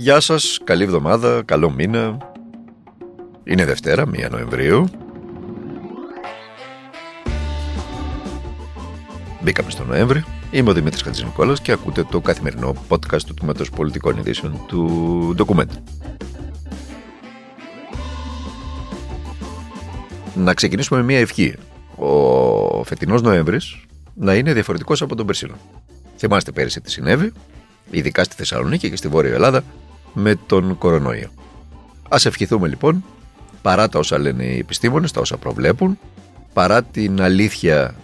Γεια σας, καλή εβδομάδα, καλό μήνα. Είναι Δευτέρα, 1 Νοεμβρίου. Μπήκαμε στο Νοέμβρη. Είμαι ο Δημήτρης Χατζηνικόλας και ακούτε το καθημερινό podcast του Τμήματος Πολιτικών Ειδήσεων του Document. Να ξεκινήσουμε με μια ευχή. Ο φετινός Νοέμβρης να είναι διαφορετικός από τον περσινό. Θυμάστε πέρυσι τι συνέβη, ειδικά στη Θεσσαλονίκη και στη Βόρεια Ελλάδα, με τον κορονοϊό. Ας ευχηθούμε λοιπόν, παρά τα όσα λένε οι επιστήμονες, τα όσα προβλέπουν, παρά την αλήθεια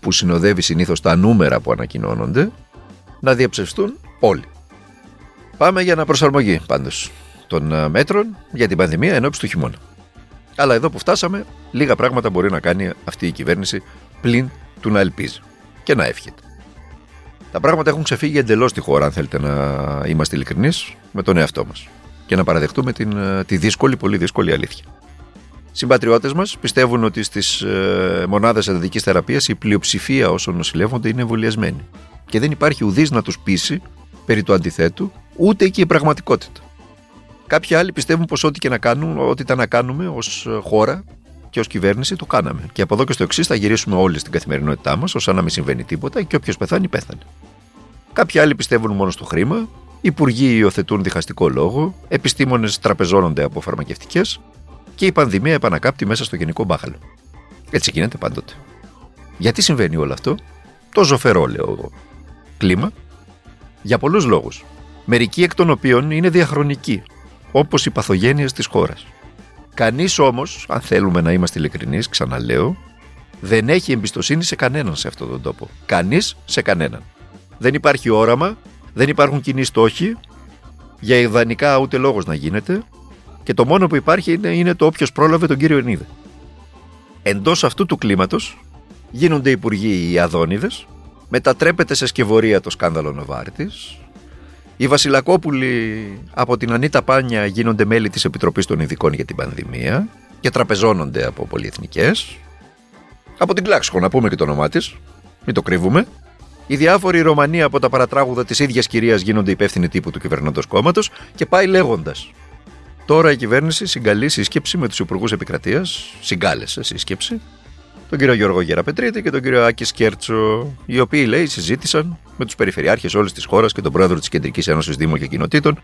που συνοδεύει συνήθως τα νούμερα που ανακοινώνονται, να διαψευστούν όλοι. Πάμε για να προσαρμογή πάντως των ε, μέτρων για την πανδημία ενώπιση του χειμώνα. Αλλά εδώ που φτάσαμε, λίγα πράγματα μπορεί να κάνει αυτή η κυβέρνηση πλην του να ελπίζει και να εύχεται. Τα πράγματα έχουν ξεφύγει εντελώς στη χώρα, αν θέλετε να είμαστε ειλικρινείς, με τον εαυτό μας και να παραδεχτούμε την, ε, τη δύσκολη, πολύ δύσκολη αλήθεια. Συμπατριώτες μας πιστεύουν ότι στις ε, μονάδες εντατικής θεραπείας η πλειοψηφία όσων νοσηλεύονται είναι εμβολιασμένοι. Και δεν υπάρχει ουδής να τους πείσει περί του αντιθέτου, ούτε και η πραγματικότητα. Κάποιοι άλλοι πιστεύουν πως ό,τι και να κάνουν, ό,τι ήταν να κάνουμε ως χώρα και ως κυβέρνηση το κάναμε. Και από εδώ και στο εξής θα γυρίσουμε όλοι στην καθημερινότητά μας, ως να μην συμβαίνει τίποτα και όποιος πεθάνει, πέθανε. Κάποιοι άλλοι πιστεύουν μόνο στο χρήμα, υπουργοί υιοθετούν διχαστικό λόγο, επιστήμονες τραπεζώνονται από φαρμακευτικές και η πανδημία επανακάπτει μέσα στο γενικό μπάχαλο. Έτσι γίνεται πάντοτε. Γιατί συμβαίνει όλο αυτό, το ζωφερό λέω εγώ. Κλίμα, για πολλούς λόγους. Μερικοί εκ των οποίων είναι διαχρονικοί, όπως οι παθογένειες της χώρας. Κανείς όμως, αν θέλουμε να είμαστε ειλικρινείς, ξαναλέω, δεν έχει εμπιστοσύνη σε κανέναν σε αυτόν τον τόπο. Κανείς σε κανέναν. Δεν υπάρχει όραμα, δεν υπάρχουν κοινοί στόχοι, για ιδανικά ούτε λόγος να γίνεται, και το μόνο που υπάρχει είναι, είναι το όποιος πρόλαβε τον κύριο Ενίδε. Εντός αυτού του κλίματος γίνονται υπουργοί οι Αδόνιδες, μετατρέπεται σε σκευωρία το σκάνδαλο Νοβάρτης, οι Βασιλακόπουλοι από την Ανίτα Πάνια γίνονται μέλη της Επιτροπής των Ειδικών για την Πανδημία και τραπεζώνονται από πολυεθνικές. Από την Κλάξκο να πούμε και το όνομά της, μην το κρύβουμε. Οι διάφοροι Ρωμανοί από τα παρατράγουδα της ίδιας κυρίας γίνονται υπεύθυνοι τύπου του κυβερνώντος κόμματος και πάει λέγοντας. Τώρα η κυβέρνηση συγκαλεί σύσκεψη με τους υπουργούς επικρατείας, συγκάλεσε σύσκεψη, τον κύριο Γιώργο Γεραπετρίτη και τον κύριο Άκη Σκέρτσο, οι οποίοι λέει συζήτησαν με τους περιφερειάρχες όλης της χώρας και τον πρόεδρο της Κεντρικής Ένωσης Δήμων και Κοινοτήτων,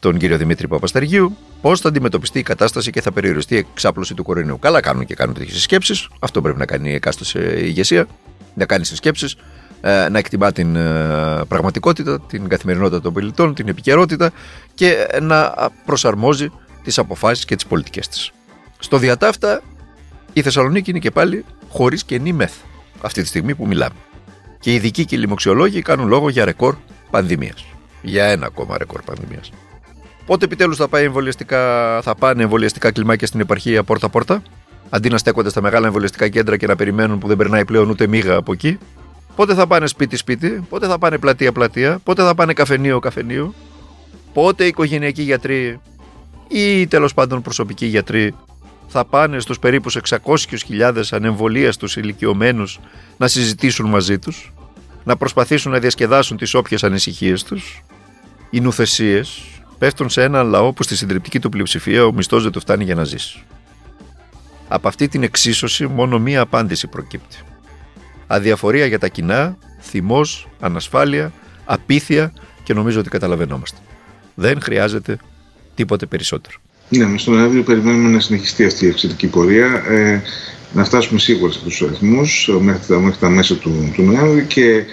τον κύριο Δημήτρη Παπασταργίου, πώς θα αντιμετωπιστεί η κατάσταση και θα περιοριστεί η εξάπλωση του κορονοϊού. Καλά κάνουν και κάνουν τέτοιες σκέψει. Αυτό πρέπει να κάνει η εκάστοτε ηγεσία. Να κάνει συσκέψεις, ε, να εκτιμά την ε, πραγματικότητα, την καθημερινότητα των πολιτών, την επικαιρότητα και να προσαρμόζει τις αποφάσεις και τις πολιτικές της. Στο διατάφτα η Θεσσαλονίκη είναι και πάλι χωρίς καινή μεθ αυτή τη στιγμή που μιλάμε. Και οι ειδικοί και οι λοιμοξιολόγοι κάνουν λόγο για ρεκόρ πανδημίας. Για ένα ακόμα ρεκόρ πανδημίας. Πότε επιτέλους θα, θα πάνε εμβολιαστικά κλιμάκια στην επαρχία πόρτα-πόρτα, αντί να στέκονται στα μεγάλα εμβολιαστικά κέντρα και να περιμένουν που δεν περνάει πλέον ούτε μίγα από εκεί; Πότε θα πάνε σπίτι-σπίτι, πότε θα πάνε πλατεία-πλατεία, πότε θα πάνε καφενείο-καφενείο, πότε οικογενειακοί γιατροί ή τέλος πάντων προσωπικοί γιατροί θα πάνε στους περίπους 600.000 ανεμβολίαστους ηλικιωμένους να συζητήσουν μαζί τους, να προσπαθήσουν να διασκεδάσουν τις όποιες ανησυχίες τους. Οι νουθεσίες πέφτουν σε έναν λαό που στη συντριπτική του πλειοψηφία ο μισθός δεν του φτάνει για να ζήσει. Από αυτή την εξίσωση μόνο μία απάντηση προκύπτει. Αδιαφορία για τα κοινά, θυμός, ανασφάλεια, απίθεια και νομίζω ότι καταλαβαίνόμαστε. Δεν χρειάζεται τίποτε περισσότερο. Ναι, στον Νοέμβριο περιμένουμε να συνεχιστεί αυτή η εξαιρετική πορεία, ε, να φτάσουμε σίγουρα σε αυτούς τους αριθμούς μέχρι, τα, μέχρι τα μέσα του, του Νοέμβρη και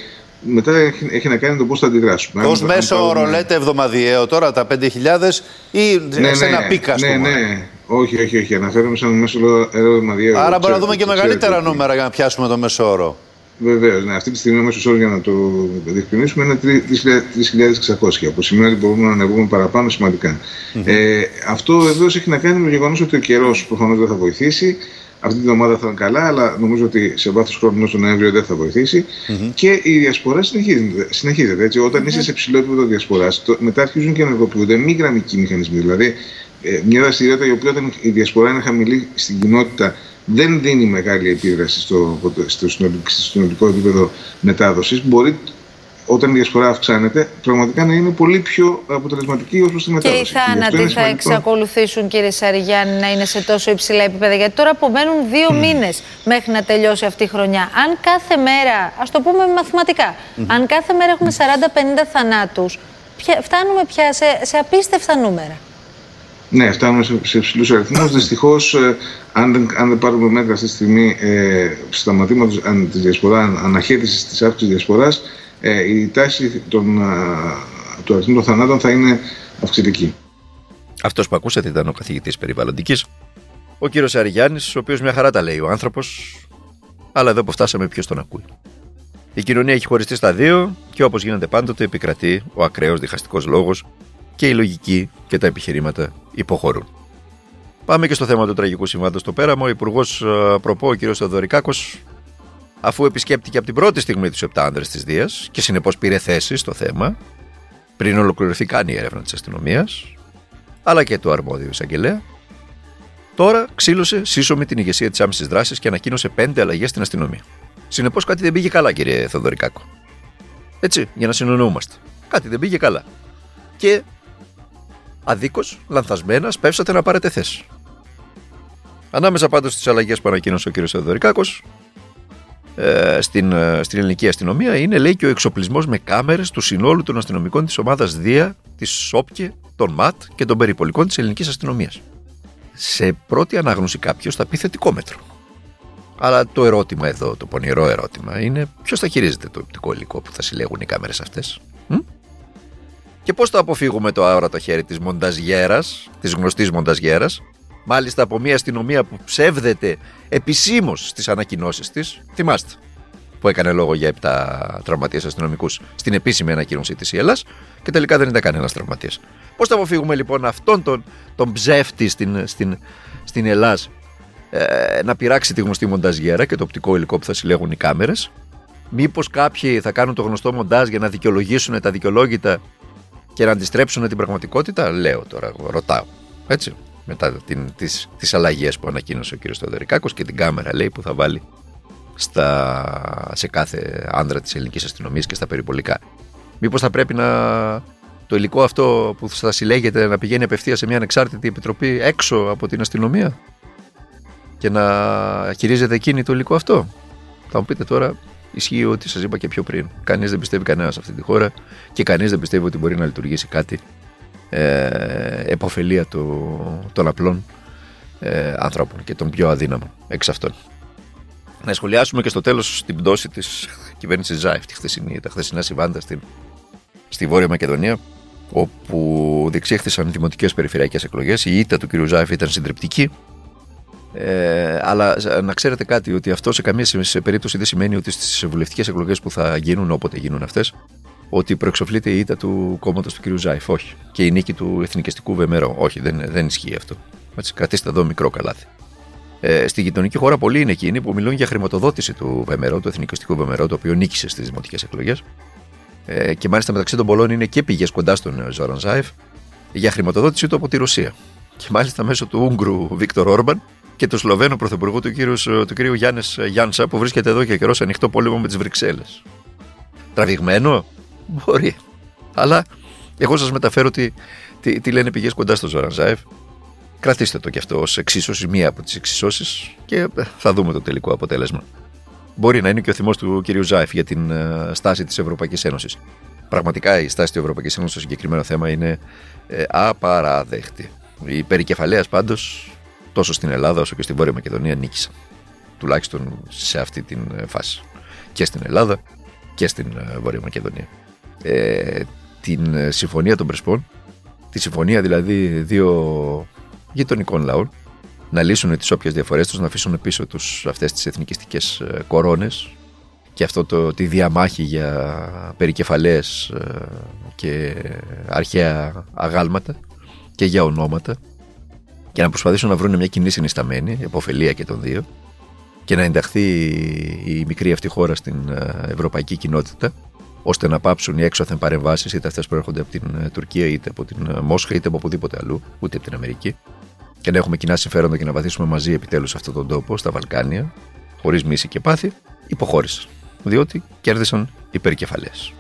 μετά έχει, έχει να κάνει το πώς θα αντιδράσουμε. Ω μέσο όρο λέτε εβδομαδιαίο τώρα τα 5.000 ή ναι, σε ναι, ένα πίκα, ναι, ναι, ναι. Όχι, όχι, όχι. Αναφέρομαι σαν μέσο όρο εβδομαδιαίο. Άρα μπορούμε να δούμε και μεγαλύτερα νούμερα για να πιάσουμε το μέσο όρο. Βεβαίως, ναι. Αυτή τη στιγμή ο μέσος όρος για να το διευκρινίσουμε είναι 3.600. Από σήμερα μπορούμε να ανεβούμε παραπάνω σημαντικά. Mm-hmm. Ε, αυτό εδώ έχει να κάνει με το γεγονός ότι ο καιρός προφανώς δεν θα βοηθήσει. Αυτή την εβδομάδα θα είναι καλά, αλλά νομίζω ότι σε βάθος χρόνου μέχρι τον Νοέμβριο δεν θα βοηθήσει. Mm-hmm. Και η διασπορά συνεχίζεται. συνεχίζεται έτσι. Όταν mm-hmm. είσαι σε ψηλό επίπεδο διασποράς, μετά αρχίζουν και ενεργοποιούνται μη γραμμικοί μηχανισμοί. Δηλαδή, ε, μια δραστηριότητα η οποία όταν η διασπορά είναι χαμηλή στην κοινότητα δεν δίνει μεγάλη επίδραση στο, στο, συνολικό, στο συνολικό επίπεδο μετάδοσης. Μπορεί όταν η διασπορά αυξάνεται, πραγματικά να είναι πολύ πιο αποτελεσματική ως προς τη μετάδοση. Και οι θάνατοι θα εξακολουθήσουν, κύριε Σαριγιάννη, να είναι σε τόσο υψηλά επίπεδα. Γιατί τώρα απομένουν δύο mm. μήνες μέχρι να τελειώσει αυτή η χρονιά. Αν κάθε μέρα, ας το πούμε μαθηματικά, αν κάθε μέρα έχουμε 40-50 θανάτους, φτάνουμε πια σε, σε απίστευτα νούμερα. Ναι, φτάνουμε σε, σε υψηλούς αριθμούς. Δυστυχώς, ε, αν, αν δεν πάρουμε μέτρα αυτή τη στιγμή ε, σταματήματο της διασπορά, αναχέτησης της αύξησης της διασποράς, ε, η τάση των, του αριθμού των θανάτων θα είναι αυξητική. Αυτός που ακούσατε ήταν ο καθηγητής περιβαλλοντικής, ο κύριος Αριγιάννη, ο οποίος μια χαρά τα λέει ο άνθρωπος, αλλά εδώ που φτάσαμε, ποιος τον ακούει. Η κοινωνία έχει χωριστεί στα δύο και όπως γίνεται πάντοτε επικρατεί ο ακραίος διχαστικός λόγος και η λογική και τα επιχειρήματα υποχωρούν. Πάμε και στο θέμα του τραγικού συμβάντος στο πέραμα. Ο Υπουργός ε, Προπό, ο κ. Θεοδωρικάκος, αφού επισκέπτηκε από την πρώτη στιγμή τους επτά άνδρες της Δίας και συνεπώς πήρε θέση στο θέμα, πριν ολοκληρωθεί καν η έρευνα της αστυνομίας, αλλά και του αρμόδιου εισαγγελέα, τώρα ξύλωσε σύσσωμη την ηγεσία της άμεσης δράσης και ανακοίνωσε πέντε αλλαγές στην αστυνομία. Συνεπώς κάτι δεν πήγε καλά, κύριε Θεοδωρικάκο. Έτσι, για να συνονοούμαστε. Κάτι δεν πήγε καλά. Και αδίκως, λανθασμένας, σπεύσατε να πάρετε θέση. Ανάμεσα πάντως στις αλλαγές που ανακοίνωσε ο κ. Θεοδωρικάκος, ε, στην, ε, στην ελληνική αστυνομία είναι λέει και ο εξοπλισμός με κάμερες του συνόλου των αστυνομικών της ομάδας ΔΙΑ, της ΣΟΠΚΕ, των ΜΑΤ και των περιπολικών της ελληνικής αστυνομίας. Σε πρώτη ανάγνωση κάποιος θα πει θετικό μέτρο. Αλλά το ερώτημα εδώ, το πονηρό ερώτημα, είναι ποιος θα χειρίζεται το οπτικό υλικό που θα συλλέγουν οι κάμερες αυτές. Και πώς θα αποφύγουμε το αόρατο χέρι της μονταζιέρας, της γνωστής μονταζιέρας, μάλιστα από μια αστυνομία που ψεύδεται επισήμως στις ανακοινώσεις της. Θυμάστε, που έκανε λόγο για 7 τραυματίες αστυνομικούς στην επίσημη ανακοίνωση της ΕΛΑ και τελικά δεν ήταν κανένας τραυματίας. Πώς θα αποφύγουμε λοιπόν αυτόν τον, τον ψεύτη στην, στην, στην Ελλάδα ε, να πειράξει τη γνωστή μονταζιέρα και το οπτικό υλικό που θα συλλέγουν οι κάμερες; Μήπως κάποιοι θα κάνουν το γνωστό μοντάζ για να δικαιολογήσουν τα δικαιολόγητα και να αντιστρέψουν την πραγματικότητα, λέω τώρα, ρωτάω. Έτσι, μετά την, τις, τις αλλαγές που ανακοίνωσε ο κ. Στοδερικάκος και την κάμερα λέει που θα βάλει στα, σε κάθε άνδρα της ελληνικής αστυνομίας και στα περιπολικά. Μήπως θα πρέπει να το υλικό αυτό που θα συλλέγεται να πηγαίνει απευθείας σε μια ανεξάρτητη επιτροπή έξω από την αστυνομία και να χειρίζεται εκείνη το υλικό αυτό; Θα μου πείτε τώρα, ισχύει ότι σας είπα και πιο πριν. Κανείς δεν πιστεύει κανένας σε αυτή τη χώρα και κανείς δεν πιστεύει ότι μπορεί να λειτουργήσει κάτι ε, εποφελία του, των απλών ε, άνθρωπων και των πιο αδύναμων εξ αυτών. Να σχολιάσουμε και στο τέλος την πτώση της κυβέρνησης Ζάεφ, τη χθεσινή, τα χθεσινά συμβάντα στην, στη Βόρεια Μακεδονία, όπου διεξήχθησαν δημοτικές περιφερειακές εκλογές. Η ήττα του κ. Ζάεφ ήταν συντριπτική. Ε, αλλά να ξέρετε κάτι, ότι αυτό σε καμία σε περίπτωση δεν σημαίνει ότι στις βουλευτικές εκλογές που θα γίνουν, όποτε γίνουν αυτές, ότι προεξοφλείται η ήττα του κόμματος του κ. Ζάιφ. Όχι. Και η νίκη του εθνικιστικού Βεμερό. Όχι, δεν, δεν ισχύει αυτό. Έτσι, κρατήστε εδώ μικρό καλάθι. Ε, στη γειτονική χώρα, πολλοί είναι εκείνοι που μιλούν για χρηματοδότηση του Βεμερό, του εθνικιστικού Βεμερό, το οποίο νίκησε στις δημοτικές εκλογές. Ε, και μάλιστα μεταξύ των πολλών είναι και πηγές κοντά στον Ζόραν Ζάιφ για χρηματοδότησή του από τη Ρωσία. Και μάλιστα μέσω του Ούγγρου Βίκτορ Όρμπαν και του Σλοβαίνου Πρωθυπουργού του κύριου, του κύριου Γιάνες Γιάνσα που βρίσκεται εδώ και καιρός σε ανοιχτό πόλεμο με τις Βρυξέλλες. Τραβηγμένο, μπορεί. Αλλά εγώ σας μεταφέρω τι, τι, τι λένε πηγές κοντά στο Ζωρανζάεφ. Κρατήστε το κι αυτό ως εξίσωση, μία από τις εξισώσεις και θα δούμε το τελικό αποτέλεσμα. Μπορεί να είναι και ο θυμός του κυρίου Ζάεφ για την ε, στάση της Ευρωπαϊκής Ένωσης. Πραγματικά η στάση της Ευρωπαϊκής Ένωσης στο συγκεκριμένο θέμα είναι ε, απαράδεκτη. Η περικεφαλαία πάντως τόσο στην Ελλάδα όσο και στην Βόρεια Μακεδονία νίκησαν. Τουλάχιστον σε αυτή την ε, φάση. Και στην Ελλάδα και στην ε, Βόρεια Μακεδονία. Ε, την ε, συμφωνία των Πρεσπών, τη συμφωνία δηλαδή δύο γειτονικών λαών, να λύσουν τις όποιες διαφορές τους, να αφήσουν πίσω τους αυτές τις εθνικιστικές κορώνες και αυτό το, τη διαμάχη για περικεφαλές και αρχαία αγάλματα και για ονόματα και να προσπαθήσουν να βρουν μια κοινή συνισταμένη, εποφελία και των δύο, και να ενταχθεί η μικρή αυτή χώρα στην ε, ευρωπαϊκή κοινότητα, ώστε να πάψουν οι έξωθεν παρεμβάσεις, είτε αυτές που έρχονται από την ε, Τουρκία, είτε από την ε, Μόσχα, είτε από οπουδήποτε αλλού, ούτε από την Αμερική, και να έχουμε κοινά συμφέροντα και να βαθίσουμε μαζί επιτέλους σε αυτόν τον τόπο, στα Βαλκάνια, χωρίς μίση και πάθη, υποχώρησαν. Διότι κέρδισαν υπερκεφαλές.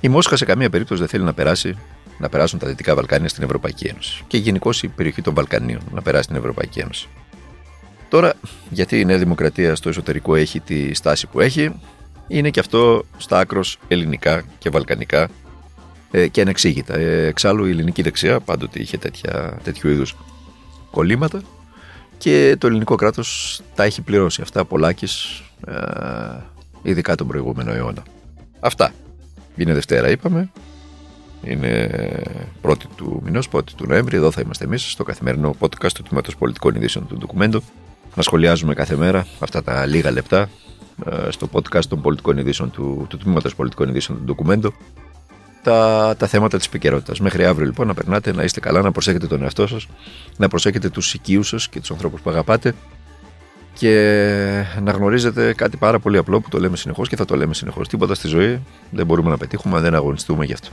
Η Μόσχα σε καμία περίπτωση δεν θέλει να, περάσει, να περάσουν τα Δυτικά Βαλκάνια στην Ευρωπαϊκή Ένωση. Και γενικώς η περιοχή των Βαλκανίων να περάσει στην Ευρωπαϊκή Ένωση. Τώρα, γιατί η Νέα Δημοκρατία στο εσωτερικό έχει τη στάση που έχει, είναι και αυτό στα άκρος ελληνικά και βαλκανικά ε, και ανεξήγητα. Ε, εξάλλου η ελληνική δεξιά πάντοτε είχε τέτοια, τέτοιου είδους κολλήματα και το ελληνικό κράτος τα έχει πληρώσει αυτά πολλάκις ε, ειδικά τον προηγούμενο αιώνα. Αυτά. Είναι Δευτέρα είπαμε. Είναι πρώτη του μηνός, πρώτη του Νοέμβρη. Εδώ θα είμαστε εμείς στο καθημερινό podcast του Τμήματος Πολιτικών Ειδήσεων του Ντοκουμέντου. Να σχολιάζουμε κάθε μέρα αυτά τα λίγα λεπτά ε, στο podcast των πολιτικών ειδήσεων του, του Τμήματος Πολιτικών Ειδήσεων του Ντοκουμέντου τα, τα θέματα της επικαιρότητας. Μέχρι αύριο λοιπόν να περνάτε, να είστε καλά, να προσέχετε τον εαυτό σας, να προσέχετε τους οικείους σας και τους ανθρώπους που αγαπάτε και να γνωρίζετε κάτι πάρα πολύ απλό που το λέμε συνεχώς και θα το λέμε συνεχώς. Τίποτα στη ζωή δεν μπορούμε να πετύχουμε αν δεν αγωνιστούμε γι' αυτό.